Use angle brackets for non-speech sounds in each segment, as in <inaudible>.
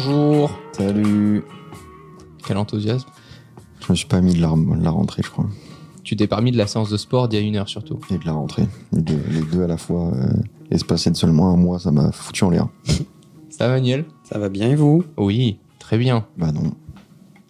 Bonjour. Salut. Quel enthousiasme. Je me suis pas mis de la, de la rentrée, je crois. Tu t'es parmi de la séance de sport d'il y a une heure surtout. Et de la rentrée. Les deux, les deux à la fois. Euh, espacés de seulement un mois, ça m'a foutu en l'air. <laughs> Ça va, Manuel Ça va bien et vous? Oui, très bien. Bah non.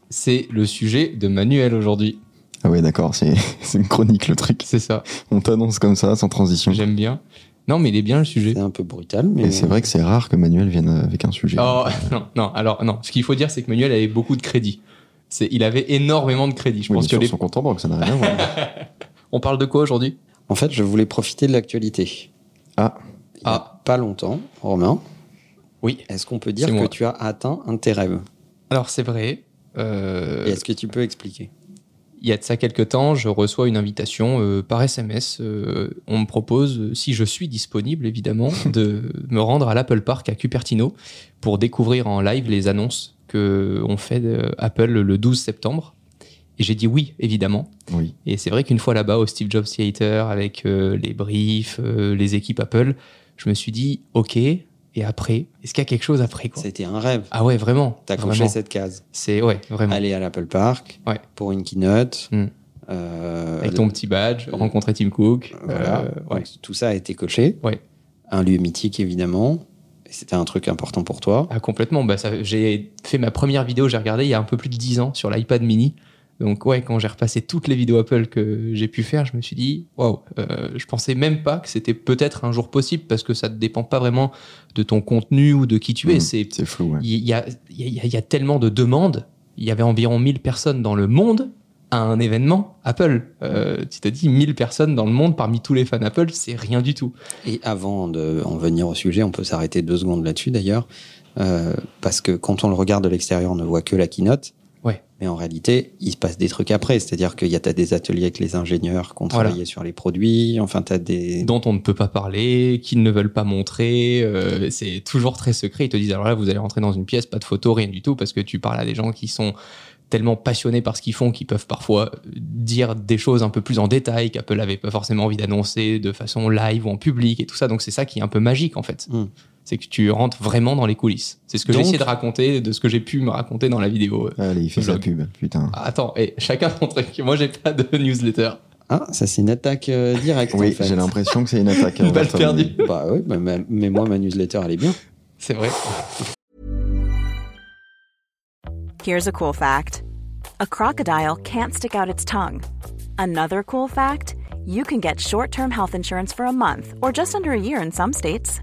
C'est le sujet de Manuel aujourd'hui. Ah ouais, d'accord, c'est <laughs> c'est une chronique le truc. C'est ça. On t'annonce comme ça, sans transition. J'aime bien. Non, mais il est bien le sujet. C'est un peu brutal, mais. Et c'est vrai que c'est rare que Manuel vienne avec un sujet. Oh, <laughs> non, non, alors, non. Ce qu'il faut dire, c'est que Manuel avait beaucoup de crédit. C'est, il avait énormément de crédit. Je Oui, pense que les... son compte en banque, ça n'a rien à voir. <laughs> On parle de quoi aujourd'hui? En fait, je voulais profiter de l'actualité. Ah, Il y a Ah. pas longtemps, Romain, Oui. est-ce qu'on peut dire que tu as atteint un de tes rêves? Alors, c'est vrai. euh, Et est-ce que tu peux expliquer? Il y a de ça quelques temps, je reçois une invitation euh, par SMS. euh, on me propose, euh, si je suis disponible évidemment, <laughs> de me rendre à l'Apple Park à Cupertino pour découvrir en live les annonces que on fait Apple le 12 septembre. Et j'ai dit oui, évidemment. oui. Et c'est vrai qu'une fois là-bas au Steve Jobs Theater avec euh, les briefs, les équipes Apple, je me suis dit ok. Et après, est-ce qu'il y a quelque chose après quoi? C'était un rêve. Ah ouais, vraiment. T'as coché cette case. C'est ouais, vraiment. Aller à l'Apple Park Ouais. pour une keynote. Hmm. euh, Avec ton petit badge, rencontrer Tim Cook. Voilà. euh, ouais. Tout ça a été coché. Ouais. Un lieu mythique, évidemment. C'était un truc important pour toi. Ah, complètement. Bah, j'ai fait ma première vidéo, j'ai regardé il y a un peu plus de 10 ans sur l'iPad mini. Donc, ouais, quand j'ai repassé toutes les vidéos Apple que j'ai pu faire, je me suis dit, waouh, euh, je pensais même pas que c'était peut-être un jour possible parce que ça ne dépend pas vraiment de ton contenu ou de qui tu es. Mhm. C'est, flou, ouais. il y a, il y, a, y a tellement de demandes. Il y avait environ 1000 personnes dans le monde à un événement Apple. Euh, tu t'as dit 1000 personnes dans le monde parmi tous les fans Apple, c'est rien du tout. Et avant de en venir au sujet, on peut s'arrêter deux secondes là-dessus d'ailleurs, euh, parce que quand on le regarde de l'extérieur, on ne voit que la keynote. Mais en réalité, il se passe des trucs après, c'est-à-dire qu'il y a des ateliers avec les ingénieurs qui ont Voilà. travaillé sur les produits. Enfin, t'as des. dont on ne peut pas parler, qu'ils ne veulent pas montrer. euh, c'est toujours très secret. Ils te disent alors là, vous allez rentrer dans une pièce, pas de photos, rien du tout, parce que tu parles à des gens qui sont tellement passionnés par ce qu'ils font qu'ils peuvent parfois dire des choses un peu plus en détail qu'Apple n'avait pas forcément envie d'annoncer de façon live ou en public et tout ça. Donc c'est ça qui est un peu magique en fait. Hmm. C'est que tu rentres vraiment dans les coulisses. C'est ce que j'ai essayé de raconter, de ce que j'ai pu me raconter dans la vidéo. Allez, il fait sa pub, putain. Ah, Attends, et chacun <laughs> son truc. Moi, j'ai pas de newsletter. Ah, ça c'est une attaque euh, directe. Oui, en fait. j'ai l'impression que c'est une attaque. <laughs> Une envers balle perdue. Bah oui, bah, mais, mais moi ma newsletter elle est bien. C'est vrai. Here's a cool fact a crocodile can't stick out its tongue. Another cool fact you can get short term health insurance for a month or just under a year in some states.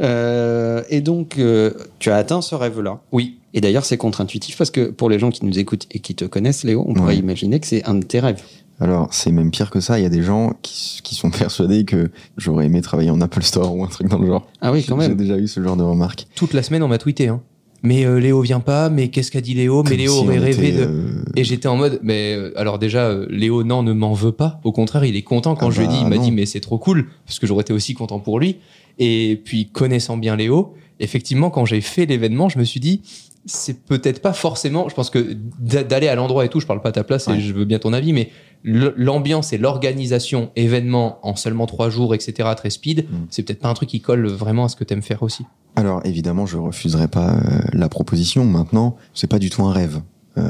Euh, et donc, euh, tu as atteint ce rêve-là. Oui. Et d'ailleurs, c'est contre-intuitif parce que pour les gens qui nous écoutent et qui te connaissent, Léo, on pourrait Ouais. imaginer que c'est un de tes rêves. Alors, c'est même pire que ça. Il y a des gens qui, qui sont <laughs> persuadés que j'aurais aimé travailler en Apple Store ou un truc dans le genre. Ah oui, quand J'ai même. déjà eu ce genre de remarques. toute la semaine, on m'a tweeté. Hein. Mais euh, Léo vient pas, mais qu'est-ce qu'a dit Léo? Mais Comme Léo si aurait rêvé de. euh, Et j'étais en mode, mais euh, alors déjà, Léo, non, ne m'en veut pas. Au contraire, il est content quand Ah je lui ai dit, bah il m'a dit, mais c'est trop cool, parce que j'aurais été aussi content pour lui. Et puis, connaissant bien Léo, effectivement, quand j'ai fait l'événement, je me suis dit, c'est peut-être pas forcément. Je pense que d'a- d'aller à l'endroit et tout, je parle pas à ta place et je veux bien ton avis, mais l'ambiance et l'organisation, événement en seulement trois jours, etc., très speed, Mm. c'est peut-être pas un truc qui colle vraiment à ce que t'aimes faire aussi. Alors évidemment, je refuserai pas euh, la proposition. Maintenant, c'est pas du tout un rêve. Euh,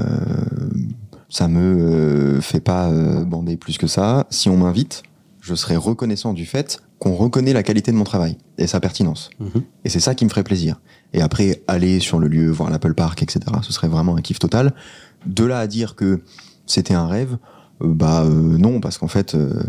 ça me euh, fait pas bander plus que ça. Si on m'invite, je serai reconnaissant du fait qu'on reconnaît la qualité de mon travail et sa pertinence. Mhm. Et c'est ça qui me ferait plaisir. Et après, aller sur le lieu, voir l'Apple Park, etc., ce serait vraiment un kiff total. De là à dire que c'était un rêve, euh, bah euh, non, parce qu'en fait, euh,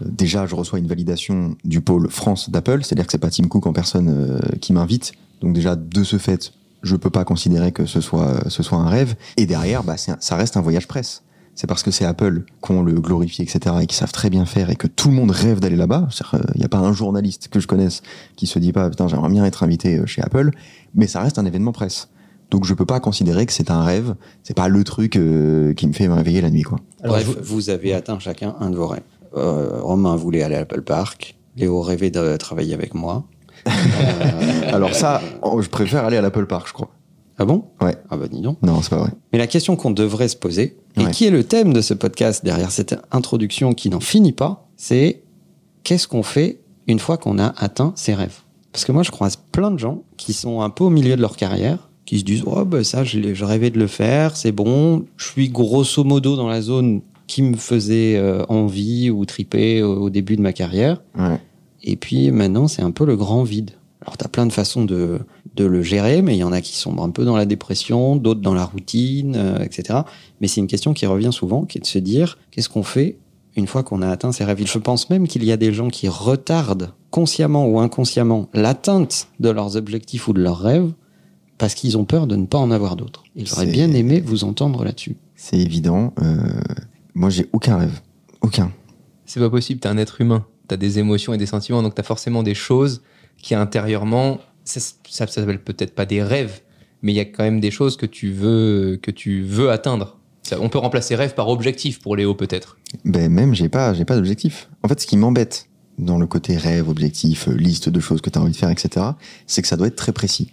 déjà, je reçois une validation du pôle France d'Apple, c'est-à-dire que c'est pas Tim Cook en personne qui m'invite. Donc déjà, de ce fait, je peux pas considérer que ce soit, ce soit un rêve. Et derrière, bah, un- ça reste un voyage presse. C'est parce que c'est Apple qu'on le glorifie, etc., et qui savent très bien faire, et que tout le monde rêve d'aller là-bas. Il n'y a pas un journaliste que je connaisse qui se dit pas, putain, j'aimerais bien être invité euh, chez Apple, mais ça reste un événement presse. Donc je peux pas considérer que c'est un rêve, c'est pas le truc euh, qui me fait me réveiller la nuit, quoi. Alors, Bref, je- vous avez atteint chacun un de vos rêves. euh, Romain voulait aller à l'Apple Park, Léo rêvait de travailler avec moi. <laughs> Euh, Alors ça, oh, je préfère aller à l'Apple Park, je crois. Ah bon? Ouais. Ah bah dis donc. Non, c'est pas vrai. Mais la question qu'on devrait se poser, et Ouais. qui est le thème de ce podcast derrière cette introduction qui n'en finit pas, c'est qu'est-ce qu'on fait une fois qu'on a atteint ses rêves? Parce que moi, je croise plein de gens qui sont un peu au milieu de leur carrière, qui se disent Oh, bah ça, je, l'ai- je rêvais de le faire, c'est bon, je suis grosso modo dans la zone qui me faisait euh, envie ou triper au, au début de ma carrière. Ouais. Et puis maintenant, c'est un peu le grand vide. Alors, tu as plein de façons de, de le gérer, mais il y en a qui sombrent un peu dans la dépression, d'autres dans la routine, euh, etc. Mais c'est une question qui revient souvent, qui est de se dire qu'est-ce qu'on fait une fois qu'on a atteint ses rêves? Je pense même qu'il y a des gens qui retardent, consciemment ou inconsciemment, l'atteinte de leurs objectifs ou de leurs rêves parce qu'ils ont peur de ne pas en avoir d'autres. Et j'aurais bien aimé vous entendre là-dessus. C'est évident. euh, moi, j'ai aucun rêve. Aucun. C'est pas possible, t'es un être humain, t'as des émotions et des sentiments, donc t'as forcément des choses qui intérieurement, ça, ça, ça s'appelle peut-être pas des rêves, mais il y a quand même des choses que tu veux, que tu veux atteindre. Ça- on peut remplacer rêve par objectif pour Léo peut-être. Ben même, j'ai pas, j'ai pas d'objectif. En fait, ce qui m'embête dans le côté rêve, objectif, liste de choses que tu as envie de faire, etc., c'est que ça doit être très précis.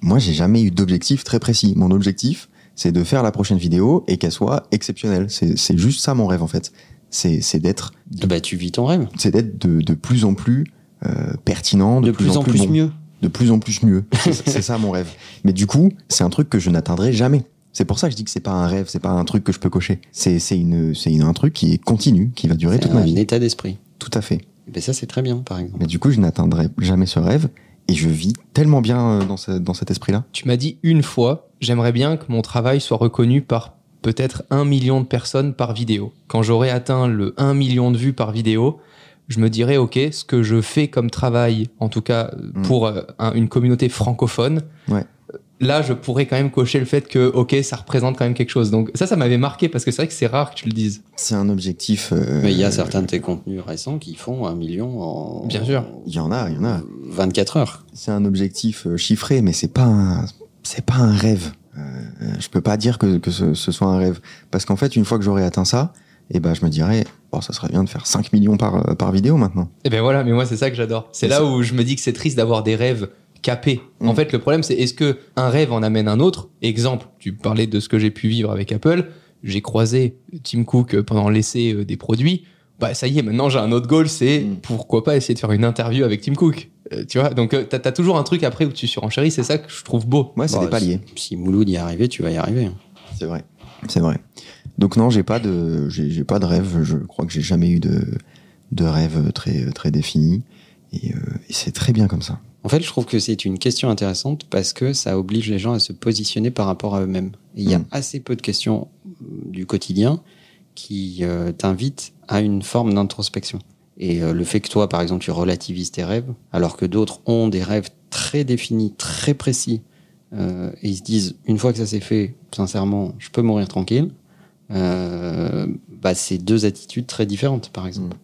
Moi, j'ai jamais eu d'objectif très précis. Mon objectif, c'est de faire la prochaine vidéo et qu'elle soit exceptionnelle. C'est c'est juste ça mon rêve en fait. C'est c'est d'être, Ah bah, tu vis ton rêve. c'est d'être de, de plus en plus euh, pertinent, de, De plus en plus bon, mieux. de plus en plus mieux. <laughs> C'est ça mon rêve. Mais du coup, c'est un truc que je n'atteindrai jamais. C'est pour ça que je dis que c'est pas un rêve, c'est pas un truc que je peux cocher. C'est c'est une, c'est une- un truc qui est continu, qui va durer toute ma un vie. état d'esprit. Tout à fait. Ben ça, c'est très bien, par exemple. Mais du coup, je n'atteindrai jamais ce rêve et je vis tellement bien euh, dans, ce- dans cet esprit-là. Tu m'as dit une fois, j'aimerais bien que mon travail soit reconnu par peut-être un million de personnes par vidéo. Quand j'aurai atteint le 1 million de vues par vidéo, je me dirais, OK, ce que je fais comme travail, en tout cas Mm. pour euh, un- une communauté francophone, Ouais. euh, là, je pourrais quand même cocher le fait que, OK, ça représente quand même quelque chose. Donc ça, ça m'avait marqué parce que c'est vrai que c'est rare que tu le dises. C'est un objectif. euh, Mais il y a certains de tes contenus récents qui font un million en. Bien sûr. Il y en a, il y en a. 24 heures. C'est un objectif euh, chiffré, mais c'est pas un, c'est pas un rêve. Euh, je peux pas dire que, que ce, ce soit un rêve. Parce qu'en fait, une fois que j'aurai atteint ça, et ben, je me dirais, ça serait bien de faire 5 millions par, euh, par vidéo maintenant. Et ben voilà, mais moi c'est ça que j'adore. C'est là ça- où je me dis que c'est triste d'avoir des rêves capés. En Mm. fait, le problème c'est est-ce que un rêve en amène un autre? Exemple, tu parlais de ce que j'ai pu vivre avec Apple. J'ai croisé Tim Cook pendant l'essai euh, des produits. Bah ça y est, maintenant j'ai un autre goal, c'est Mm. pourquoi pas essayer de faire une interview avec Tim Cook. Euh, tu vois, donc euh, t'as as toujours un truc après où tu surenchéris. C'est ça que je trouve beau. Ouais, c'est Bon, des paliers. Si, si Mouloud y est arrivé, tu vas y arriver. C'est vrai. C'est vrai. Donc non, j'ai pas de, j'ai pas de rêve. Je crois que j'ai jamais eu de, de rêve très, très défini. Et, euh, et c'est très bien comme ça. En fait, je trouve que c'est une question intéressante parce que ça oblige les gens à se positionner par rapport à eux-mêmes. Il y a Mm. assez peu de questions euh, du quotidien qui euh, t'invitent à une forme d'introspection. Et euh, le fait que toi, par exemple, tu relativises tes rêves, alors que d'autres ont des rêves très définis, très précis, et ils se disent, une fois que ça s'est fait, sincèrement, je peux mourir tranquille, bah, c'est deux attitudes très différentes, par exemple.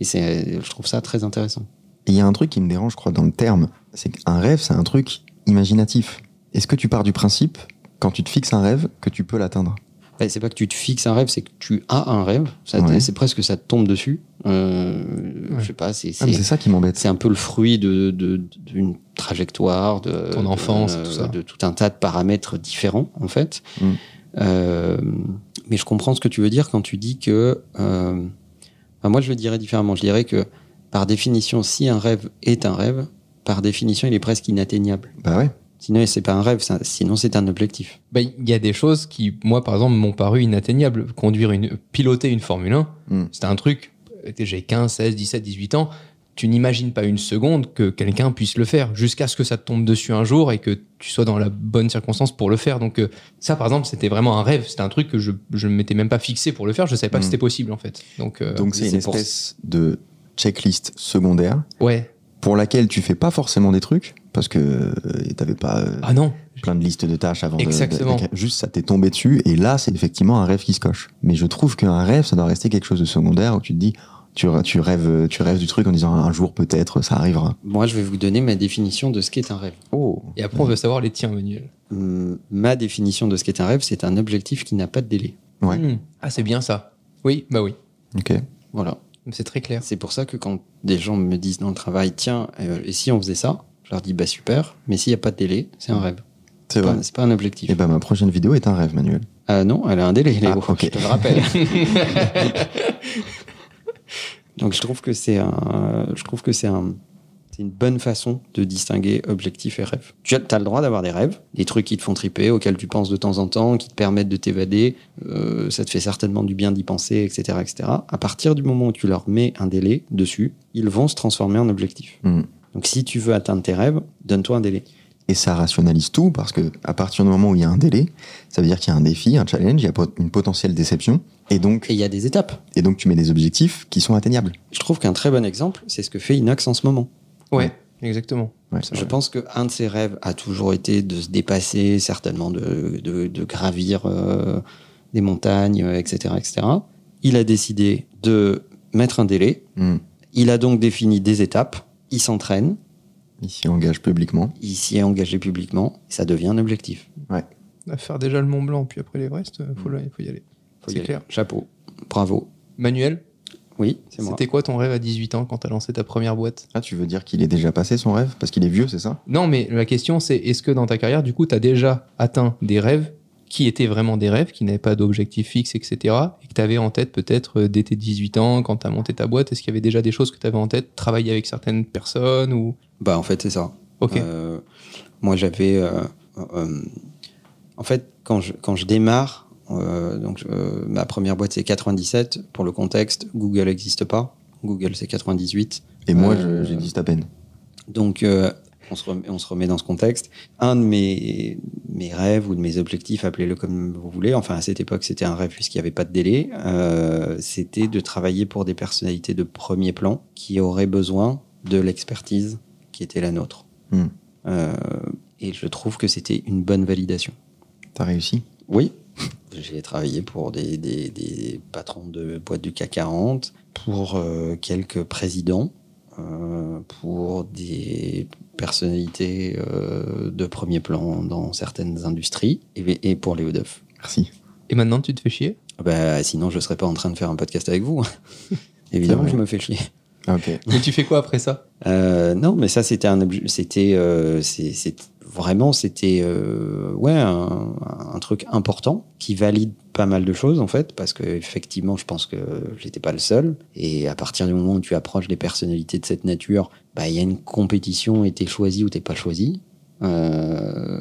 Et c'est, je trouve ça très intéressant. Et il y a un truc qui me dérange, je crois, dans le terme. C'est qu'un rêve, c'est un truc imaginatif. Est-ce que tu pars du principe, quand tu te fixes un rêve, que tu peux l'atteindre? Bah, c'est pas que tu te fixes un rêve, c'est que tu as un rêve. Ça te- Ouais. C'est presque que ça te tombe dessus. Euh, Ouais. Je sais pas, c'est Ah, mais c'est C'est ça qui m'embête. c'est un peu le fruit de de- d'une trajectoire, de Ton enfance, de, tout ça. de tout un tas de paramètres différents en fait. Mm. Euh, mais je comprends ce que tu veux dire quand tu dis que. euh, moi, je le dirais différemment. Je dirais que par définition, si un rêve est un rêve, par définition, il est presque inatteignable. Bah ouais. Sinon, c'est pas un rêve, ça- sinon c'est un objectif. Bah, Il y a des choses qui, moi par exemple, m'ont paru inatteignables. Conduire une, piloter une Formule 1, Mm. c'était un truc. euh, J'ai 15, 16, 17, 18 ans. Tu n'imagines pas une seconde que quelqu'un puisse le faire jusqu'à ce que ça te tombe dessus un jour et que tu sois dans la bonne circonstance pour le faire. Donc euh, ça, par exemple, c'était vraiment un rêve. C'était un truc que je ne m'étais même pas fixé pour le faire. Je savais pas que Mm. c'était possible en fait. Donc, euh, Donc c'est une pour- espèce de checklist secondaire ouais. pour laquelle tu fais pas forcément des trucs parce que euh, t'avais pas Ah non. plein de listes de tâches avant de- Exactement. de, juste ça t'est tombé dessus et là c'est effectivement un rêve qui se coche mais je trouve qu'un rêve ça doit rester quelque chose de secondaire où tu te dis tu, tu rêves tu rêves du truc en disant un jour peut-être ça arrivera Moi, je vais vous donner ma définition de ce qu'est un rêve. oh Et après, on veut savoir les tiens, Manuel. Hum, Ma définition de ce qu'est un rêve, c'est un objectif qui n'a pas de délai. Ouais. Hmm. Ah, c'est bien ça. Oui, bah oui. ok Voilà. C'est très clair. C'est pour ça que quand des gens me disent dans le travail, tiens, euh, et si on faisait ça? Je leur dis, bah super, mais s'il n'y a pas de délai, c'est un rêve. C'est Pas- vrai. C'est pas un objectif. Et ben ma prochaine vidéo est un rêve, Manuel. Ah non, elle a un délai, Léo, Ah, ok. je te le rappelle. <laughs> Donc je trouve que c'est un, je trouve que c'est un, c'est une bonne façon de distinguer objectif et rêve. Tu as, as le droit d'avoir des rêves, des trucs qui te font triper, auxquels tu penses de temps en temps, qui te permettent de t'évader. euh, ça te fait certainement du bien d'y penser, etc., etc. À partir du moment où tu leur mets un délai dessus, ils vont se transformer en objectif. Mm. Donc si tu veux atteindre tes rêves, donne-toi un délai. Et ça rationalise tout parce que à partir du moment où il y a un délai, ça veut dire qu'il y a un défi, un challenge, il y a une potentielle déception. Et donc, Et il y a des étapes. et donc tu mets des objectifs qui sont atteignables. Je trouve qu'un très bon exemple, c'est ce que fait Inox en ce moment. Ouais, exactement. Ouais, Je pense qu'un de ses rêves a toujours été de se dépasser, certainement de, de, de gravir euh, des montagnes, euh, etc., etc. Il a décidé de mettre un délai. Mm. Il a donc défini des étapes. Il s'entraîne. Il s'y engage publiquement. Il s'y est engagé publiquement. Ça devient un objectif. À faire déjà le Mont Blanc, puis après l'Everest, euh, faut, le- faut y aller. C'est aller. clair. Chapeau. Bravo. Manuel, Oui, c'est moi. c'était quoi ton rêve à 18 ans quand t'as lancé ta première boîte? Ah, tu veux dire qu'il est déjà passé son rêve? Parce qu'il est vieux, c'est ça? Non, mais la question c'est est-ce que dans ta carrière, du coup, t'as déjà atteint des rêves qui étaient vraiment des rêves, qui n'avaient pas d'objectif fixe, etc. Et que t'avais en tête peut-être euh, dès tes 18 ans, quand t'as monté ta boîte, est-ce qu'il y avait déjà des choses que t'avais en tête, travailler avec certaines personnes ou... Bah, en fait, c'est ça. Ok. Euh, moi, j'avais. euh, euh, en fait, quand je, quand je démarre, euh, donc, euh, ma première boîte, c'est 97. Pour le contexte, Google n'existe pas. Google, c'est 98. Et moi, Euh, je- j'ai dit à peine. Donc, euh, on, se remet, on se remet dans ce contexte. Un de mes, mes rêves ou de mes objectifs, appelez-le comme vous voulez, enfin, à cette époque, c'était un rêve puisqu'il n'y avait pas de délai, euh, c'était de travailler pour des personnalités de premier plan qui auraient besoin de l'expertise qui était la nôtre. Hmm. Euh, et je trouve que c'était une bonne validation. T'as réussi? Oui, <laughs> j'ai travaillé pour des, des- des patrons de boîtes du CAC 40, pour euh, quelques présidents, pour des personnalités euh, de premier plan dans certaines industries, et, et pour Léo Duff. Merci. Et maintenant, tu te fais chier? Bah, sinon, je ne serais pas en train de faire un podcast avec vous. <laughs> Évidemment, je me fais chier. Ah, ok. Mais tu fais quoi après ça? Euh, non, mais ça c'était un c'était euh, vraiment c'était euh, ouais un, un truc important qui valide pas mal de choses en fait parce que effectivement je pense que j'étais pas le seul et à partir du moment où tu approches des personnalités de cette nature bah il y a une compétition et t'es choisi ou t'es pas choisi Euh,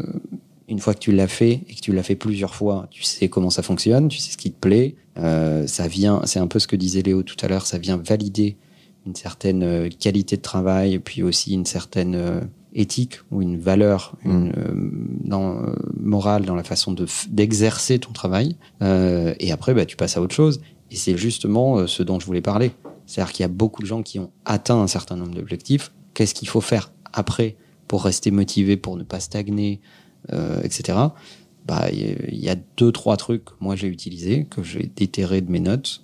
une fois que tu l'as fait et que tu l'as fait plusieurs fois, tu sais comment ça fonctionne, tu sais ce qui te plaît. Euh, ça vient, c'est un peu ce que disait Léo tout à l'heure, ça vient valider une certaine euh, qualité de travail, puis aussi une certaine éthique ou une valeur une, euh, dans, euh, morale dans la façon de d'exercer ton travail. Euh, et après, bah, tu passes à autre chose. Et c'est justement ce dont je voulais parler. C'est-à-dire qu'il y a beaucoup de gens qui ont atteint un certain nombre d'objectifs. Qu'est-ce qu'il faut faire après pour rester motivé, pour ne pas stagner, etc. Bah, il y a- deux, trois trucs que moi j'ai utilisés, que j'ai déterrés de mes notes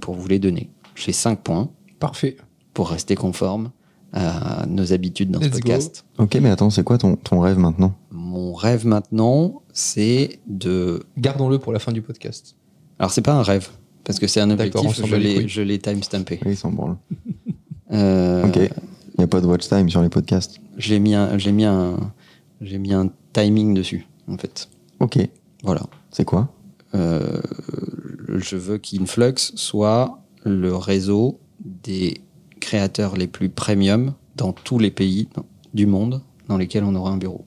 pour vous les donner. J'ai cinq points Parfait. pour rester conforme à nos habitudes dans Let's ce go. podcast. Ok, mais attends, c'est quoi ton, ton rêve maintenant? Mon rêve maintenant, c'est de. Gardons-le pour la fin du podcast. Alors, c'est pas un rêve, parce que c'est un objectif, s'en je l'ai, couilles. je l'ai timestampé. Oui, sans branle. <laughs> Euh, Ok. Il n'y a pas de watch time sur les podcasts. J'ai mis, un, j'ai, mis un, j'ai mis un timing dessus, en fait. Ok. Voilà. C'est quoi? Euh, je veux qu'Influx soit le réseau des créateurs les plus premium dans tous les pays du monde dans lesquels on aura un bureau.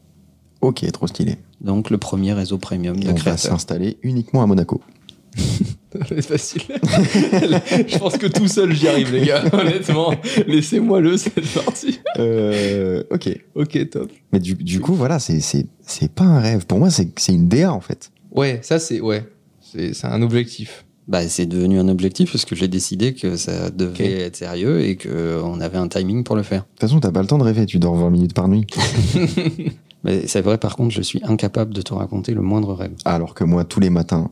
Ok, trop stylé. Donc le premier réseau premium Et de on va créateurs. s'installer uniquement à Monaco. C'est facile. <laughs> Je pense que tout seul j'y arrive, les gars. <laughs> Honnêtement, laissez-moi le, c'est parti. Euh, ok. Ok, top. Mais du, du coup, voilà, c'est- c'est c'est pas un rêve. Pour moi, c'est c'est une DA en fait. Ouais, ça c'est ouais, c'est c'est un objectif. Bah, c'est devenu un objectif parce que j'ai décidé que ça devait être sérieux et qu'on avait un timing pour le faire. De toute façon, t'as pas le temps de rêver, tu dors 20 minutes par nuit. <laughs> Mais c'est vrai, par contre, je suis incapable de te raconter le moindre rêve. Alors que moi, tous les matins,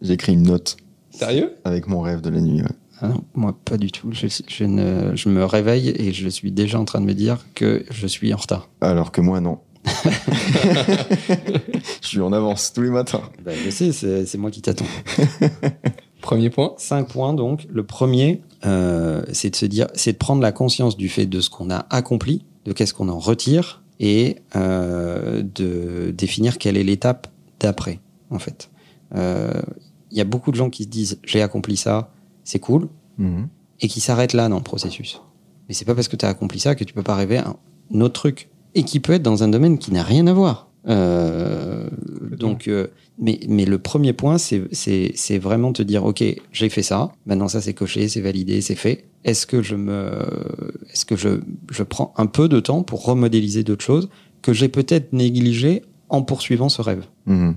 j'écris une note Sérieux? Avec mon rêve de la nuit. ouais. Ah non, moi, pas du tout. Je, je ne, je me réveille et je suis déjà en train de me dire que je suis en retard. Alors que moi, non. <laughs> je suis en avance tous les matins. Bah, je sais, c'est moi qui t'attends. <laughs> Premier point. Cinq points donc. Le premier, euh, c'est de se dire, c'est de prendre la conscience du fait de ce qu'on a accompli, de qu'est-ce qu'on en retire, et euh, de définir quelle est l'étape d'après, en fait. Euh, Il y a beaucoup de gens qui se disent, j'ai accompli ça, c'est cool, Mhm. et qui s'arrêtent là dans le processus. Mais c'est pas parce que tu as accompli ça que tu peux pas rêver à un autre truc. Et qui peut être dans un domaine qui n'a rien à voir. Euh, donc, euh, mais, mais le premier point, c'est- vraiment te dire, OK, j'ai fait ça, maintenant ça c'est coché, c'est validé, c'est fait. Est-ce que je me, est-ce que je, je prends un peu de temps pour remodéliser d'autres choses que j'ai peut-être négligées en poursuivant ce rêve? Mhm.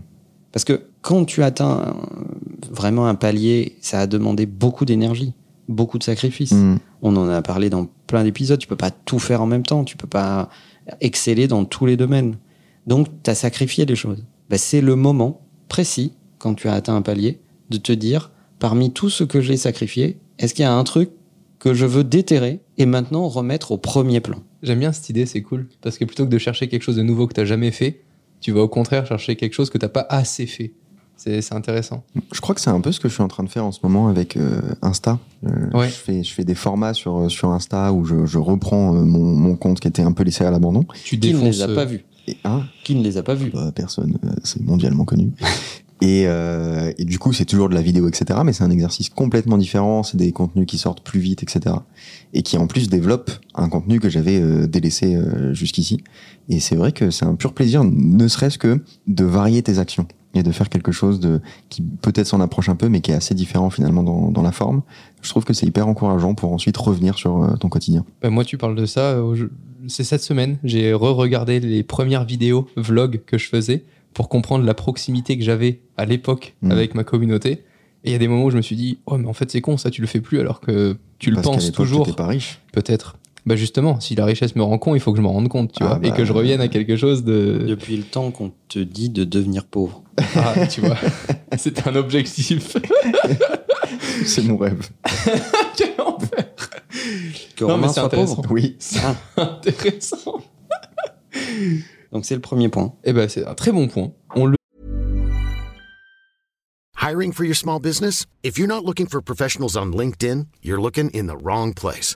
parce que quand tu atteins vraiment un palier, ça a demandé beaucoup d'énergie, beaucoup de sacrifices. Mhm. On en a parlé dans plein d'épisodes. Tu peux pas tout faire en même temps. Tu peux pas exceller dans tous les domaines. Donc, tu as sacrifié des choses. Ben, c'est le moment précis, quand tu as atteint un palier, de te dire, parmi tout ce que j'ai sacrifié, est-ce qu'il y a un truc que je veux déterrer et maintenant remettre au premier plan? J'aime bien cette idée, c'est cool. Parce que plutôt que de chercher quelque chose de nouveau que tu n'as jamais fait, tu vas au contraire chercher quelque chose que tu n'as pas assez fait. C'est intéressant. Je crois que c'est un peu ce que je suis en train de faire en ce moment avec euh, Insta. Euh, Ouais. je, fais, je fais des formats sur, sur Insta où je, je reprends euh, mon, mon compte qui était un peu laissé à l'abandon. Tu Qui ne défonces. les a euh, pas vus Et, hein, Qui ne les a pas vus bah, personne, euh, c'est mondialement connu. <laughs> Et, euh, et du coup, c'est toujours de la vidéo, etc. Mais c'est un exercice complètement différent. C'est des contenus qui sortent plus vite, etc. Et qui en plus développent un contenu que j'avais euh, délaissé euh, jusqu'ici. Et c'est vrai que c'est un pur plaisir, ne serait-ce que de varier tes actions et de faire quelque chose de qui peut-être s'en approche un peu, mais qui est assez différent finalement dans, dans la forme. Je trouve que c'est hyper encourageant pour ensuite revenir sur euh, ton quotidien. Bah, moi, tu parles de ça. euh, C'est cette semaine, j'ai re-regardé les premières vidéos, vlogs que je faisais pour comprendre la proximité que j'avais à l'époque Mhm. avec ma communauté. Et il y a des moments où je me suis dit, oh, mais en fait, c'est con, ça, tu le fais plus alors que tu le Parce penses toujours. pas riche. Peut-être. Bah, justement, si la richesse me rend con, il faut que je m'en rende compte, tu Ah vois, et bah, que je revienne à quelque chose de. Depuis le temps qu'on te dit de devenir pauvre. <laughs> Ah, tu vois, <laughs> c'est un objectif. <laughs> C'est mon rêve. Quel enfer. Que Non, mais c'est intéressant. pauvre. Oui. C'est Ah, intéressant. donc c'est le premier point. Eh ben, c'est un très bon point. On le Hiring for your small business? If you're not looking for professionals on LinkedIn, you're looking in the wrong place.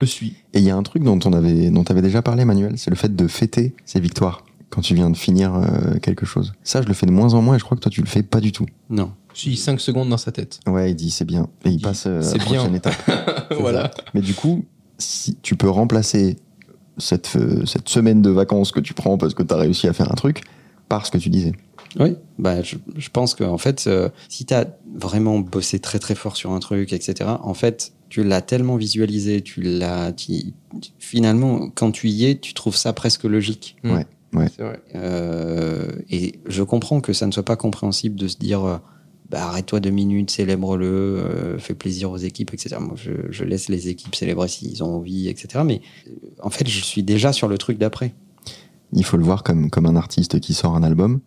Le suis. Et il y a un truc dont on avait, dont avais déjà parlé, Manuel, c'est le fait de fêter ses victoires quand tu viens de finir euh, quelque chose. Ça, je le fais de moins en moins et je crois que toi, tu le fais pas du tout. Non. Je suis 5 secondes dans sa tête. Ouais, il dit c'est bien. Et il dit, passe euh, à c'est la prochaine bien. étape. <laughs> Voilà. ça. Mais du coup, si tu peux remplacer cette, euh, cette semaine de vacances que tu prends parce que tu as réussi à faire un truc par ce que tu disais. Oui, bah, je, je pense qu'en fait, euh, si tu as vraiment bossé très très fort sur un truc, etc., en fait, tu l'as tellement visualisé, tu l'as. tu- tu- Finalement, quand tu y es, tu trouves ça presque logique. Mm. Ouais, ouais. C'est vrai. Euh, et je comprends que ça ne soit pas compréhensible de se dire euh, bah, arrête-toi deux minutes, célèbre-le, euh, fais plaisir aux équipes, etc. Moi, je, je laisse les équipes célébrer s'ils ont envie, etc. Mais euh, en fait, je suis déjà sur le truc d'après. Il faut le voir comme, comme un artiste qui sort un album.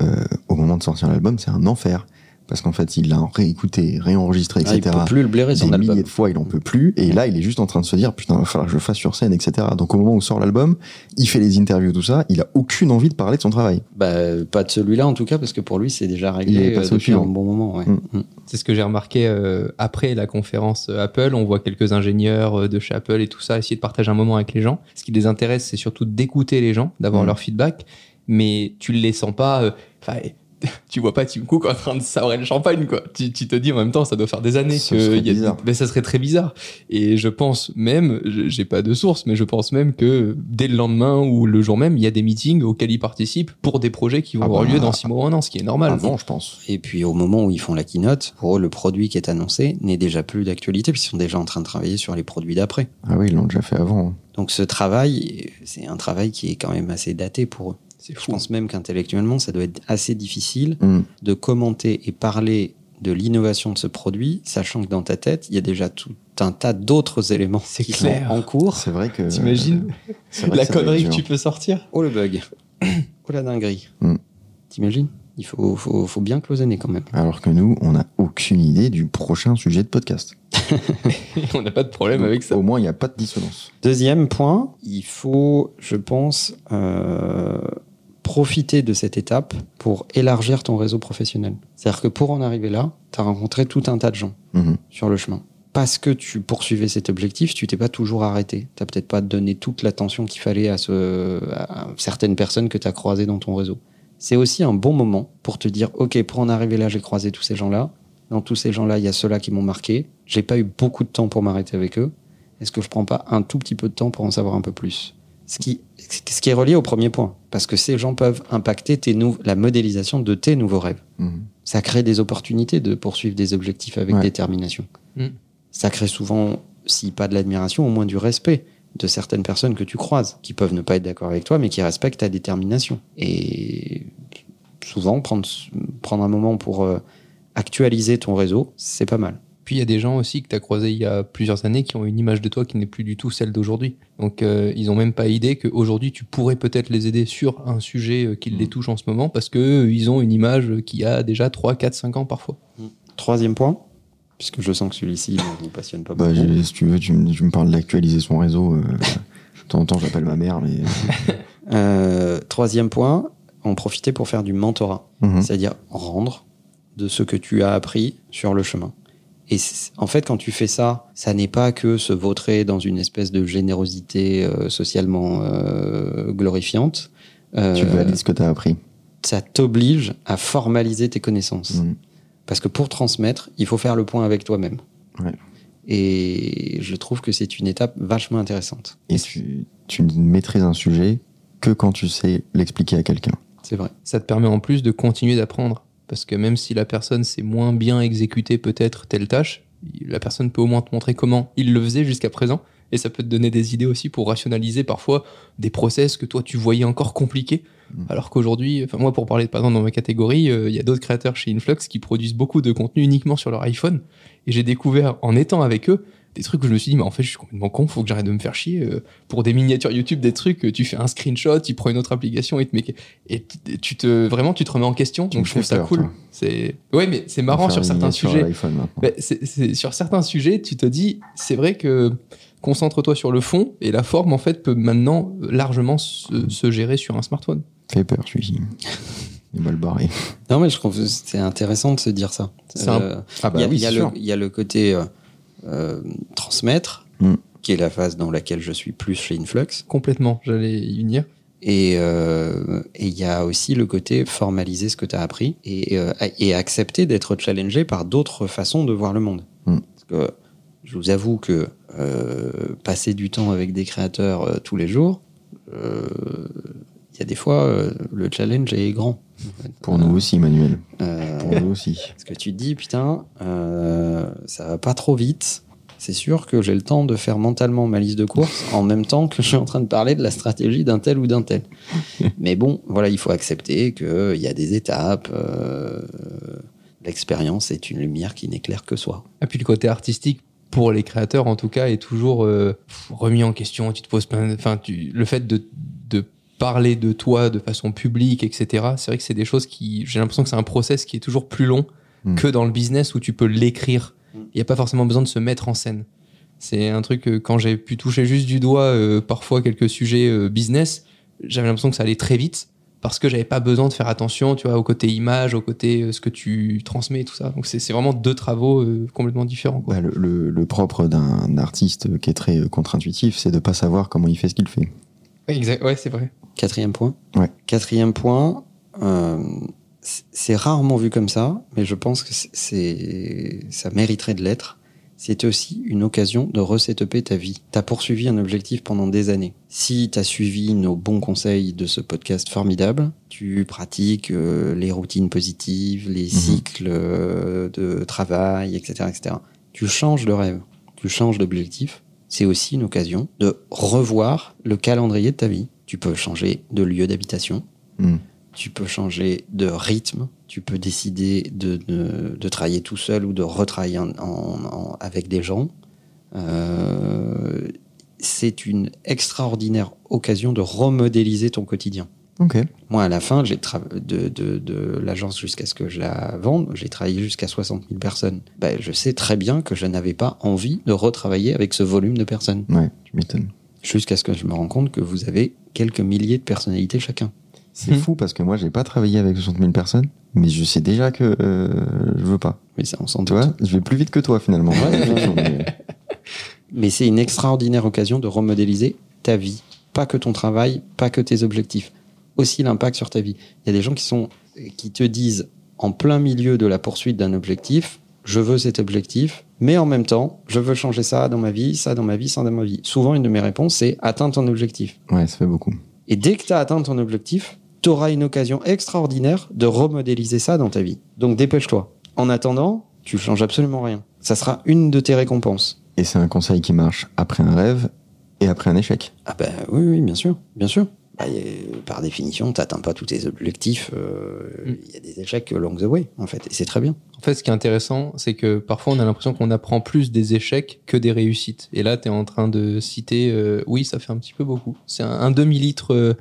Euh, au moment de sortir l'album, c'est un enfer. Parce qu'en fait, il l'a réécouté, réenregistré, Ah, il etc. peut plus le blairer son des album. milliers de fois, il en peut plus. Et là, il est juste en train de se dire, putain, il va falloir que je le fasse sur scène, etc. Donc, au moment où sort l'album, il fait les interviews, tout ça, il a aucune envie de parler de son travail. Bah, pas de celui-là en tout cas, parce que pour lui, c'est déjà Il est réglé passé euh, au depuis un bon moment. ouais. Mm. Mm. C'est ce que j'ai remarqué euh, après la conférence euh, Apple. On voit quelques ingénieurs euh, de chez Apple et tout ça essayer de partager un moment avec les gens. Ce qui les intéresse, c'est surtout d'écouter les gens, d'avoir Mhm. leur feedback. Mais tu les sens pas. euh, Enfin, <laughs> tu vois pas Tim Cook en train de savrer le champagne, quoi. Tu, tu te dis en même temps, ça doit faire des années Ce que y a bizarre. mais ça serait très bizarre. Et je pense même, je- j'ai pas de source, mais je pense même que dès le lendemain ou le jour même, il y a des meetings auxquels ils participent pour des projets qui vont Ah avoir bah, lieu dans six mois ou un an, ce qui est normal. Avant, je pense. Et puis au moment où ils font la keynote, pour eux, le produit qui est annoncé n'est déjà plus d'actualité, puisqu'ils sont déjà en train de travailler sur les produits d'après. Ah oui, ils l'ont déjà fait avant. Donc ce travail, c'est un travail qui est quand même assez daté pour eux. C'est Je fou. pense même qu'intellectuellement, ça doit être assez difficile Hmm. de commenter et parler de l'innovation de ce produit, sachant que dans ta tête, il y a déjà tout un tas d'autres <laughs> éléments C'est qui clair. sont en cours. C'est vrai que. T'imagines vrai la que connerie que tu peux sortir? Oh le bug. <coughs> oh la dinguerie. Mm. T'imagines? Il faut, faut, faut bien cloisonner quand même. Alors que nous, on n'a aucune idée du prochain sujet de podcast. <laughs> On n'a pas de problème avec ça. Au moins, il n'y a pas de dissonance. Deuxième point, il faut, je pense, euh, profiter de cette étape pour élargir ton réseau professionnel. C'est-à-dire que pour en arriver là, tu as rencontré tout un tas de gens Mhm. sur le chemin. Parce que tu poursuivais cet objectif, tu t'es pas toujours arrêté. Tu peut-être pas donné toute l'attention qu'il fallait à, ce, à certaines personnes que tu as croisées dans ton réseau. C'est aussi un bon moment pour te dire, OK, pour en arriver là, j'ai croisé tous ces gens-là. Dans tous ces gens-là, il y a ceux-là qui m'ont marqué. J'ai pas eu beaucoup de temps pour m'arrêter avec eux. Est-ce que je prends pas un tout petit peu de temps pour en savoir un peu plus? Ce qui, ce qui est relié au premier point. Parce que ces gens peuvent impacter tes nou- la modélisation de tes nouveaux rêves. Mhm. Ça crée des opportunités de poursuivre des objectifs avec Ouais. détermination. Mm. Ça crée souvent, si pas de l'admiration, au moins du respect de certaines personnes que tu croises, qui peuvent ne pas être d'accord avec toi, mais qui respectent ta détermination. Et souvent, prendre, prendre un moment pour euh, actualiser ton réseau, c'est pas mal. Puis il y a des gens aussi que tu as croisés il y a plusieurs années qui ont une image de toi qui n'est plus du tout celle d'aujourd'hui. Donc euh, ils ont même pas idée qu'aujourd'hui tu pourrais peut-être les aider sur un sujet euh, qui les touche en ce moment parce que euh, ils ont une image qui a déjà 3, 4, 5 ans parfois. Troisième point, puisque je sens que celui-ci ne vous passionne pas Bah, beaucoup. si tu veux, tu, me- tu me parles d'actualiser son réseau. euh, de temps en temps, j'appelle ma mère, mais. <laughs> Euh, troisième point, en profiter pour faire du mentorat. Mhm. c'est-à-dire rendre de ce que tu as appris sur le chemin. Et en fait, quand tu fais ça, ça n'est pas que se vautrer dans une espèce de générosité euh, socialement euh, glorifiante. Euh, Tu valides ce que tu as appris. ça t'oblige à formaliser tes connaissances. Mhm. Parce que pour transmettre, il faut faire le point avec toi-même. Ouais. Et je trouve que c'est une étape vachement intéressante. Et tu, tu ne maîtrises un sujet que quand tu sais l'expliquer à quelqu'un. C'est vrai. Ça te permet en plus de continuer d'apprendre parce que même si la personne sait moins bien exécuter peut-être telle tâche, la personne peut au moins te montrer comment il le faisait jusqu'à présent. Et ça peut te donner des idées aussi pour rationaliser parfois des process que toi tu voyais encore compliqués. Mm. alors qu'aujourd'hui enfin moi pour parler par exemple dans ma catégorie euh, il y a d'autres créateurs chez Influx qui produisent beaucoup de contenu uniquement sur leur iPhone. Et j'ai découvert en étant avec eux des trucs où je me suis dit mais en fait je suis complètement con faut que j'arrête de me faire chier euh, pour des miniatures YouTube des trucs euh, tu fais un screenshot tu prends une autre application et te tu te vraiment tu te remets en question Tu donc je trouve ça peur, cool c'est ouais mais c'est marrant sur certains sujets c'est- sur certains sujets, tu te dis, c'est vrai que concentre-toi sur le fond et la forme, en fait, peut maintenant largement se, se gérer sur un smartphone. Fait peur, celui-ci. Il est mal barré. Non, mais je trouve que c'est intéressant de se dire ça. Un- Euh, Ah Il y a- il y, a le- il y a le côté euh, transmettre, Mm. qui est la phase dans laquelle je suis plus chez Influx. Complètement, j'allais y venir. Et euh, il y a aussi le côté formaliser ce que tu as appris et, euh, et accepter d'être challengé par d'autres façons de voir le monde. Mm. Parce que je vous avoue que euh, passer du temps avec des créateurs euh, tous les jours, euh, il y a des fois, euh, le challenge est grand. Pour nous aussi, Manuel. Euh, Pour nous aussi. Parce que tu te dis, putain, euh, ça va pas trop vite. C'est sûr que j'ai le temps de faire mentalement ma liste de courses en même temps que je suis en train de parler de la stratégie d'un tel ou d'un tel. <laughs> Mais bon, voilà, il faut accepter qu'il y a des étapes. euh, L'expérience est une lumière qui n'éclaire que soi. Et puis le côté artistique, pour les créateurs en tout cas, est toujours euh, remis en question. Tu te poses plein, enfin, tu, le fait de, de parler de toi de façon publique, etc. C'est vrai que c'est des choses qui, j'ai l'impression que c'est un process qui est toujours plus long Mm. que dans le business où tu peux l'écrire. Mm. Il n'y a pas forcément besoin de se mettre en scène. C'est un truc que quand j'ai pu toucher juste du doigt euh, parfois quelques sujets euh, business, j'avais l'impression que ça allait très vite parce que j'avais pas besoin de faire attention, tu vois, au côté image, au côté euh, ce que tu transmets, tout ça. Donc c'est c'est vraiment deux travaux euh, complètement différents. Quoi. Bah, le, le- le propre d'un artiste qui est très contre-intuitif, c'est de pas savoir comment il fait ce qu'il fait. Exact. Ouais, c'est vrai. Quatrième point. Ouais. Quatrième point, euh, c'est rarement vu comme ça, mais je pense que c'est- ça mériterait de l'être. C'est aussi une occasion de resetuper ta vie. Tu as poursuivi un objectif pendant des années. Si tu as suivi nos bons conseils de ce podcast formidable, tu pratiques euh, les routines positives, les cycles euh, de travail, etc., etc. Tu changes de rêve, tu changes d'objectif. C'est aussi une occasion de revoir le calendrier de ta vie. Tu peux changer de lieu d'habitation, Hmm. tu peux changer de rythme, tu peux décider de, de, de travailler tout seul ou de retravailler en- en- en- avec des gens. euh, c'est une extraordinaire occasion de remodéliser ton quotidien. Ok. Moi, à la fin, j'ai de, de l'agence jusqu'à ce que je la vende, j'ai travaillé jusqu'à 60 000 personnes. Ben, je sais très bien que je n'avais pas envie de retravailler avec ce volume de personnes. Ouais, tu m'étonnes. Jusqu'à ce que je me rende compte que vous avez quelques milliers de personnalités chacun. C'est Hmm. fou parce que moi, j'ai pas travaillé avec 60 000 personnes, mais je sais déjà que euh, je veux pas. Mais ça, on s'en Tu vois, je vais plus vite que toi finalement. Mais- Mais c'est une extraordinaire occasion de remodéliser ta vie. Pas que ton travail, pas que tes objectifs. Aussi l'impact sur ta vie. Il y a des gens qui sont, qui te disent en plein milieu de la poursuite d'un objectif, je veux cet objectif, mais en même temps, je veux changer ça dans ma vie, ça dans ma vie, ça dans ma vie. Souvent, une de mes réponses, c'est atteins ton objectif. ouais, ça fait beaucoup. Et dès que tu as atteint ton objectif, tu auras une occasion extraordinaire de remodéliser ça dans ta vie. Donc dépêche-toi. En attendant, tu changes absolument rien. Ça sera une de tes récompenses. Et c'est un conseil qui marche après un rêve et après un échec. Ah ben oui, oui, bien sûr, bien sûr. Bah, a- par définition, tu n'atteins pas tous tes objectifs. euh, Il Mm. y a des échecs along the way, en fait. Et c'est très bien. En fait, ce qui est intéressant, c'est que parfois on a l'impression qu'on apprend plus des échecs que des réussites. Et là, tu es en train de citer, euh, oui, ça fait un petit peu beaucoup. C'est un, un demi-litre euh,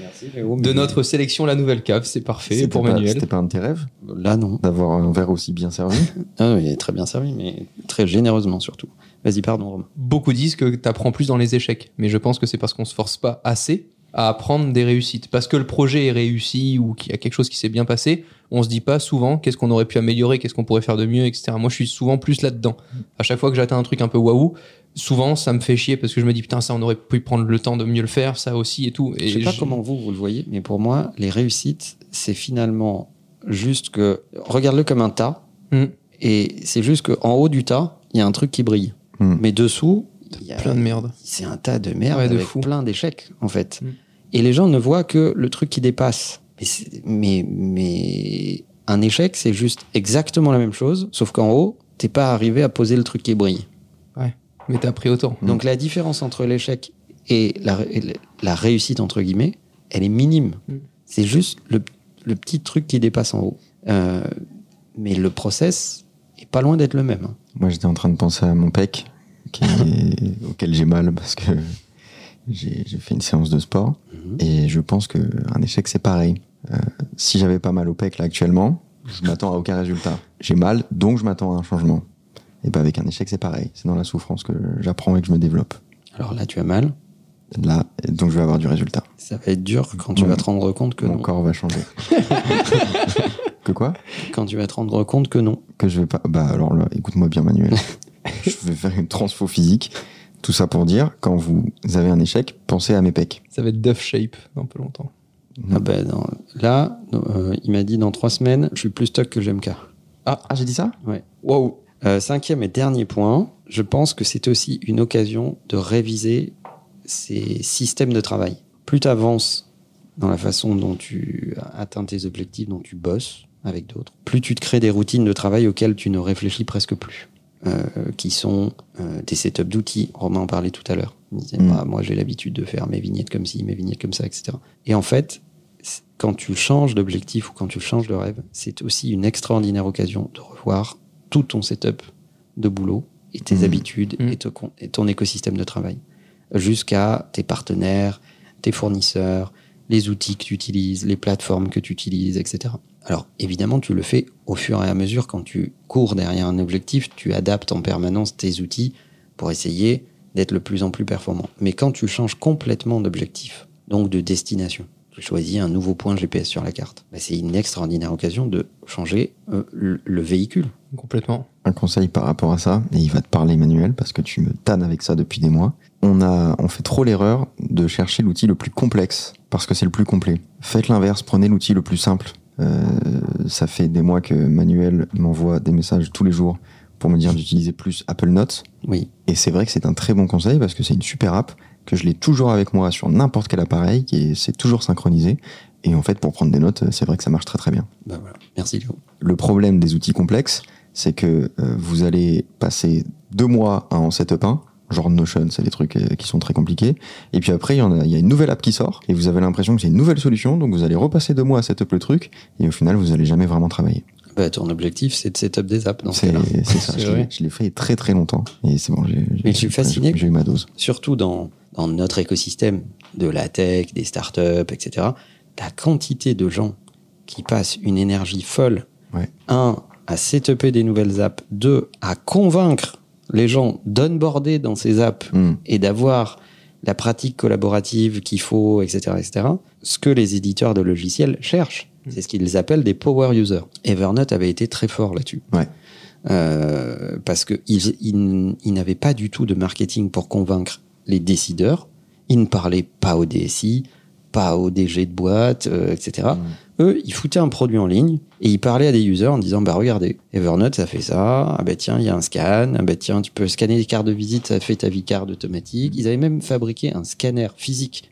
Merci, de notre sélection La Nouvelle Cave. C'est parfait C'était pour pas- Manuel. C'était pas un de tes rêves Là, non. d'avoir un verre aussi bien servi? <laughs> Ah, oui, il est très bien servi, mais très généreusement surtout. Vas-y, pardon, Romain. Beaucoup disent que tu apprends plus dans les échecs. Mais je pense que c'est parce qu'on se force pas assez à apprendre des réussites. Parce que le projet est réussi ou qu'il y a quelque chose qui s'est bien passé, on se dit pas souvent qu'est-ce qu'on aurait pu améliorer, qu'est-ce qu'on pourrait faire de mieux, etc. Moi, je suis souvent plus là-dedans. À chaque fois que j'atteins un truc un peu waouh, souvent ça me fait chier parce que je me dis putain, ça on aurait pu prendre le temps de mieux le faire, ça aussi et tout. Et Je sais pas je- comment vous, vous le voyez, mais pour moi, les réussites, c'est finalement juste que. Regarde-le comme un tas, Mm. et c'est juste qu'en haut du tas, il y a un truc qui brille. Mm. Mais dessous, il y a Plein de merde. c'est un tas de merde Ouais, de avec fou. plein d'échecs, en fait. Mm. Et les gens ne voient que le truc qui dépasse. Mais, c'est- mais, mais un échec, c'est juste exactement la même chose, sauf qu'en haut, t'es pas arrivé à poser le truc qui brille. Mais t'as pris autant. Donc la différence entre l'échec et la, réussite, entre guillemets, elle est minime. Mm. C'est juste le, le petit truc qui dépasse en haut. Euh, mais le process est pas loin d'être le même. hein. Moi, j'étais en train de penser à mon pec, qui <laughs> est- auquel j'ai mal parce que j'ai fait une séance de sport. Mhm. Et je pense qu'un échec, c'est pareil. Euh, si j'avais pas mal au pec là actuellement, je m'attends à aucun résultat. J'ai mal, donc je m'attends à un changement. Et ben avec un échec, c'est pareil. C'est dans la souffrance que j'apprends et que je me développe. Alors là, tu as mal. Là, donc je vais avoir du résultat. Ça va être dur quand tu Mon- vas te rendre compte que Mon non. corps va changer. <laughs> que quoi? Quand tu vas te rendre compte que non. Que je vais pas. Bah alors là, écoute-moi bien, Manuel. <laughs> je vais faire une transfo physique. Tout ça pour dire, quand vous avez un échec, pensez à mes pecs. Ça va être Duff Shape dans pas longtemps. Ah ben, non. Là, euh, il m'a dit dans trois semaines, je suis plus stock que GMK. Ah, j'ai dit ça? Waouh. Euh, cinquième et dernier point, je pense que c'est aussi une occasion de réviser ces systèmes de travail. Plus tu avances dans la façon dont tu atteins tes objectifs, dont tu bosses avec d'autres, plus tu te crées des routines de travail auxquelles tu ne réfléchis presque plus. Euh, qui sont euh, des setups d'outils. Romain en parlait tout à l'heure. Il disait, Mm. bah, moi j'ai l'habitude de faire mes vignettes comme ci, mes vignettes comme ça, etc. Et en fait, quand tu changes d'objectif ou quand tu changes de rêve, c'est aussi une extraordinaire occasion de revoir tout ton setup de boulot et tes Mhm. habitudes Mhm. et, te et ton écosystème de travail. Jusqu'à tes partenaires, tes fournisseurs, les outils que tu utilises, les plateformes que tu utilises, etc. Alors évidemment, tu le fais au fur et à mesure quand tu cours derrière un objectif, tu adaptes en permanence tes outils pour essayer d'être le plus en plus performant. Mais quand tu changes complètement d'objectif, donc de destination, tu choisis un nouveau point GPS sur la carte, bah, c'est une extraordinaire occasion de changer euh, le, le véhicule. Complètement. un conseil par rapport à ça, et il va te parler Manuel, parce que tu me tannes avec ça depuis des mois. On, a, on fait trop l'erreur de chercher l'outil le plus complexe, parce que c'est le plus complet. Faites l'inverse, prenez l'outil le plus simple. Euh, ça fait des mois que Manuel m'envoie des messages tous les jours pour me dire d'utiliser plus Apple Notes. Oui, Et c'est vrai que c'est un très bon conseil, parce que c'est une super app, que je l'ai toujours avec moi sur n'importe quel appareil, et c'est toujours synchronisé. Et en fait, pour prendre des notes, c'est vrai que ça marche très très bien. bah voilà. Merci Léo. Le problème des outils complexes, c'est que euh, vous allez passer deux mois à en setup un, genre Notion, c'est des trucs euh, qui sont très compliqués. Et puis après, il y, en a, il y a une nouvelle app qui sort, et vous avez l'impression que c'est une nouvelle solution, donc vous allez repasser deux mois à setup le truc, et au final, vous allez jamais vraiment travailler. Bah, ton objectif, c'est de setup des apps dans ce C'est c'est ça. <laughs> Je l'ai- fait très très longtemps. Et c'est bon, j'ai. j'ai- Mais je suis fasciné. J'ai eu ma dose. Surtout dans, dans notre écosystème de la tech, des startups, etc. La quantité de gens qui passent une énergie folle, Ouais. un, à setuper des nouvelles apps, deux, à convaincre les gens d'onboarder dans ces apps Hmm. et d'avoir la pratique collaborative qu'il faut, etc., etc., ce que les éditeurs de logiciels cherchent. C'est ce qu'ils appellent des power users. Evernote avait été très fort là-dessus. Ouais. Euh, parce qu'ils ils, ils n'avaient pas du tout de marketing pour convaincre les décideurs. Ils ne parlaient pas au DSI, pas au DG de boîte, euh, etc. Eux, ils foutaient un produit en ligne et ils parlaient à des users en disant bah regardez, Evernote ça fait ça, ah bah tiens il y a un scan, ah bah tiens tu peux scanner des cartes de visite, ça fait ta vie carte automatique. Ils avaient même fabriqué un scanner physique.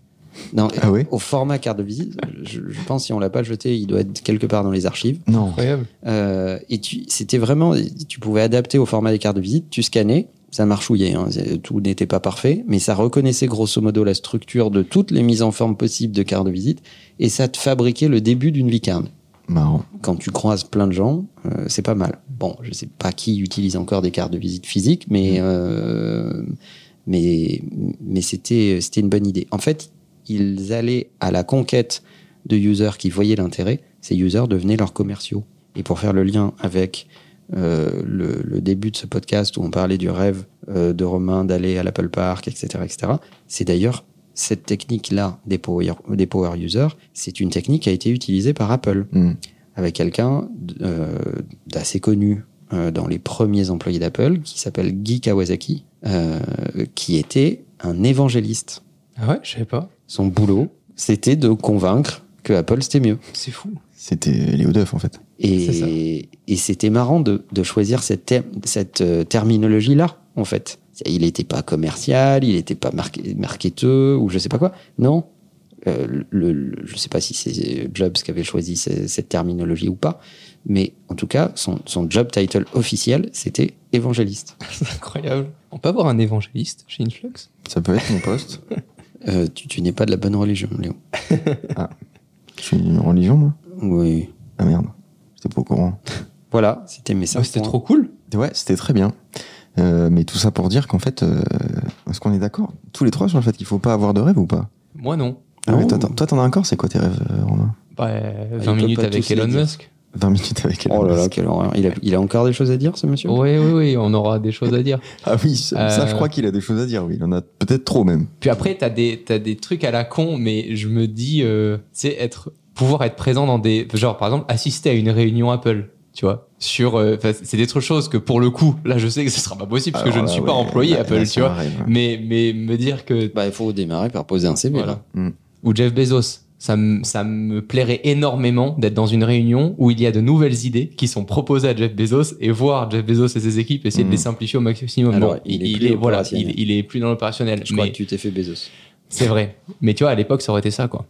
dans- Ah ouais Au format carte de visite, je, je pense si on l'a pas jeté, il doit être quelque part dans les archives. Non. Incroyable. Euh, et tu, c'était vraiment, tu pouvais adapter au format des cartes de visite, tu scannais, ça marchouillait, hein, tout n'était pas parfait, mais ça reconnaissait grosso modo la structure de toutes les mises en forme possibles de cartes de visite, et ça te fabriquait le début d'une vie card. Marrant. Quand tu croises plein de gens, euh, c'est pas mal. Bon, je sais pas qui utilise encore des cartes de visite physiques, mais euh, mais mais c'était c'était une bonne idée. En fait, ils allaient à la conquête de users qui voyaient l'intérêt. Ces users devenaient leurs commerciaux. Et pour faire le lien avec euh, le, le début de ce podcast où on parlait du rêve euh, de Romain d'aller à l'Apple Park, etc., etc. C'est d'ailleurs cette technique-là des power, des power users, c'est une technique qui a été utilisée par Apple Hmm. avec quelqu'un euh, d'assez connu euh, dans les premiers employés d'Apple, qui s'appelle Guy Kawasaki, euh, qui était un évangéliste. Ah ouais, je savais pas. Son boulot, c'était de convaincre que Apple c'était mieux. C'est fou. C'était Léo Duff en fait. Et, et c'était marrant de, de choisir cette, ter- cette euh, terminologie-là, en fait. Il n'était pas commercial, il n'était pas marketeux, ou je sais pas quoi. Non. Euh, le, le- je sais pas si c'est Jobs qui avait choisi ce- cette terminologie ou pas, mais en tout cas, son, son job title officiel, c'était évangéliste. <laughs> C'est incroyable. On peut avoir un évangéliste chez Influx? Ça peut être mon poste. <laughs> Euh, tu, tu n'es pas de la bonne religion, Léo. Je suis une religion, moi? Oui. Ah merde. J'étais pas au courant. Voilà, c'était mes Ah, cinq C'était trop cool. Ouais, c'était très bien. Euh, mais tout ça pour dire qu'en fait, euh, est-ce qu'on est d'accord tous les trois sur le fait qu'il faut pas avoir de rêve ou pas? Moi non. Ah ouais, Non. toi, t'en- toi, t'en as encore C'est quoi tes rêves, euh, Romain? Bah, peut 20 minutes pas avec Elon. Musk. 20 minutes avec Elon Oh là là, Musk. quelle horreur. Il a, il a encore des choses à dire, ce monsieur? Oui, oui, oui, on aura des choses à dire. <laughs> Ah oui, ça, ça, Euh, je crois qu'il a des choses à dire. Oui, il en a peut-être trop même. Puis après, t'as des, t'as des trucs à la con, mais je me dis, euh, c'est être, pouvoir être présent dans des, genre par exemple, assister à une réunion Apple, tu vois, sur, euh, c'est des choses que pour le coup, là, je sais que ce sera pas possible parce que je ne suis pas employé là- Apple, là, tu vois. Mais, mais me dire que, Bah, il faut démarrer par poser un CV, Voilà. là. ou Jeff Bezos, ça me, ça me plairait énormément d'être dans une réunion où il y a de nouvelles idées qui sont proposées à Jeff Bezos et voir Jeff Bezos et ses équipes essayer de Mm. les simplifier au maximum. Alors, Bon, il est voilà, il, il est plus dans l'opérationnel. Je crois mais que tu t'es fait Bezos. c'est vrai. Mais tu vois, à l'époque, ça aurait été ça, quoi.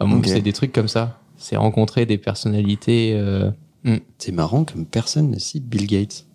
Ah bon, Ok. C'est des trucs comme ça. C'est rencontrer des personnalités. Euh, hmm. C'est marrant comme personne ne cite Bill Gates.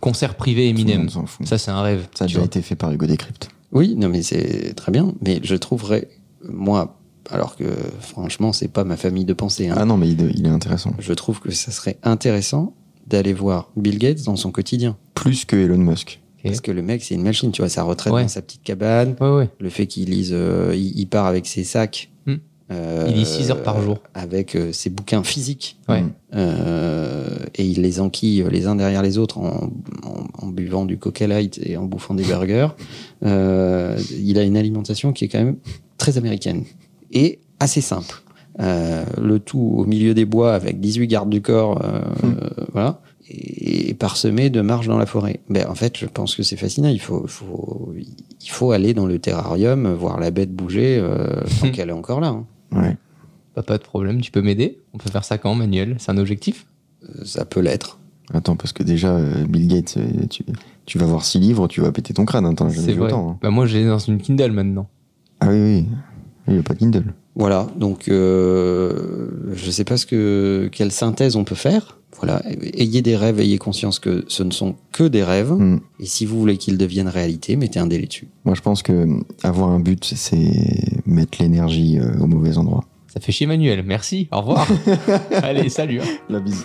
Concert privé Tout le Eminem. monde s'en fout. Ça, c'est un rêve. Ça a déjà vois. été fait par Hugo Décrypte. Oui, non, mais c'est très bien. Mais je trouverais, moi, alors que franchement, c'est pas ma famille de pensée, hein, Ah non, mais il, il est intéressant. je trouve que ça serait intéressant d'aller voir Bill Gates dans son quotidien. Plus que Elon Musk. Parce que le mec, c'est une machine, tu vois, sa retraite Ouais. dans sa petite cabane, Ouais, ouais. le fait qu'il lise, euh, il, il part avec ses sacs. Hmm. Euh, Il lit six heures par jour. Avec euh, ses bouquins physiques. Ouais. Euh, et il les enquille les uns derrière les autres en, en- en buvant du Coca Light et en bouffant des burgers. <laughs> Euh, il a une alimentation qui est quand même très américaine et assez simple. Le tout au milieu des bois avec 18 gardes du corps, euh, voilà, et, parsemé de marches dans la forêt. Ben, en fait, je pense que c'est fascinant. Il faut, faut, il faut aller dans le terrarium, voir la bête bouger euh, tant <laughs> qu'elle est encore là. hein. Ouais. Bah, pas de problème. Tu peux m'aider? On peut faire ça quand, Manuel? C'est un objectif? Euh, Ça peut l'être. Attends, parce que déjà, euh, Bill Gates, euh, tu, tu vas voir six livres, tu vas péter ton crâne. Attends, vu vrai. autant. hein. Bah, moi, j'ai dans une Kindle maintenant. Ah oui, oui. Il n'y a pas de Kindle. Voilà, donc euh, je sais pas ce que quelle synthèse on peut faire. Voilà, ayez des rêves, ayez conscience que ce ne sont que des rêves. Mm. Et si vous voulez qu'ils deviennent réalité, mettez un délai dessus. Moi, je pense que avoir un but, c'est mettre l'énergie euh, au mauvais endroit. Ça fait chier Manuel. Merci. Au revoir. <laughs> Allez, salut. hein. La bise.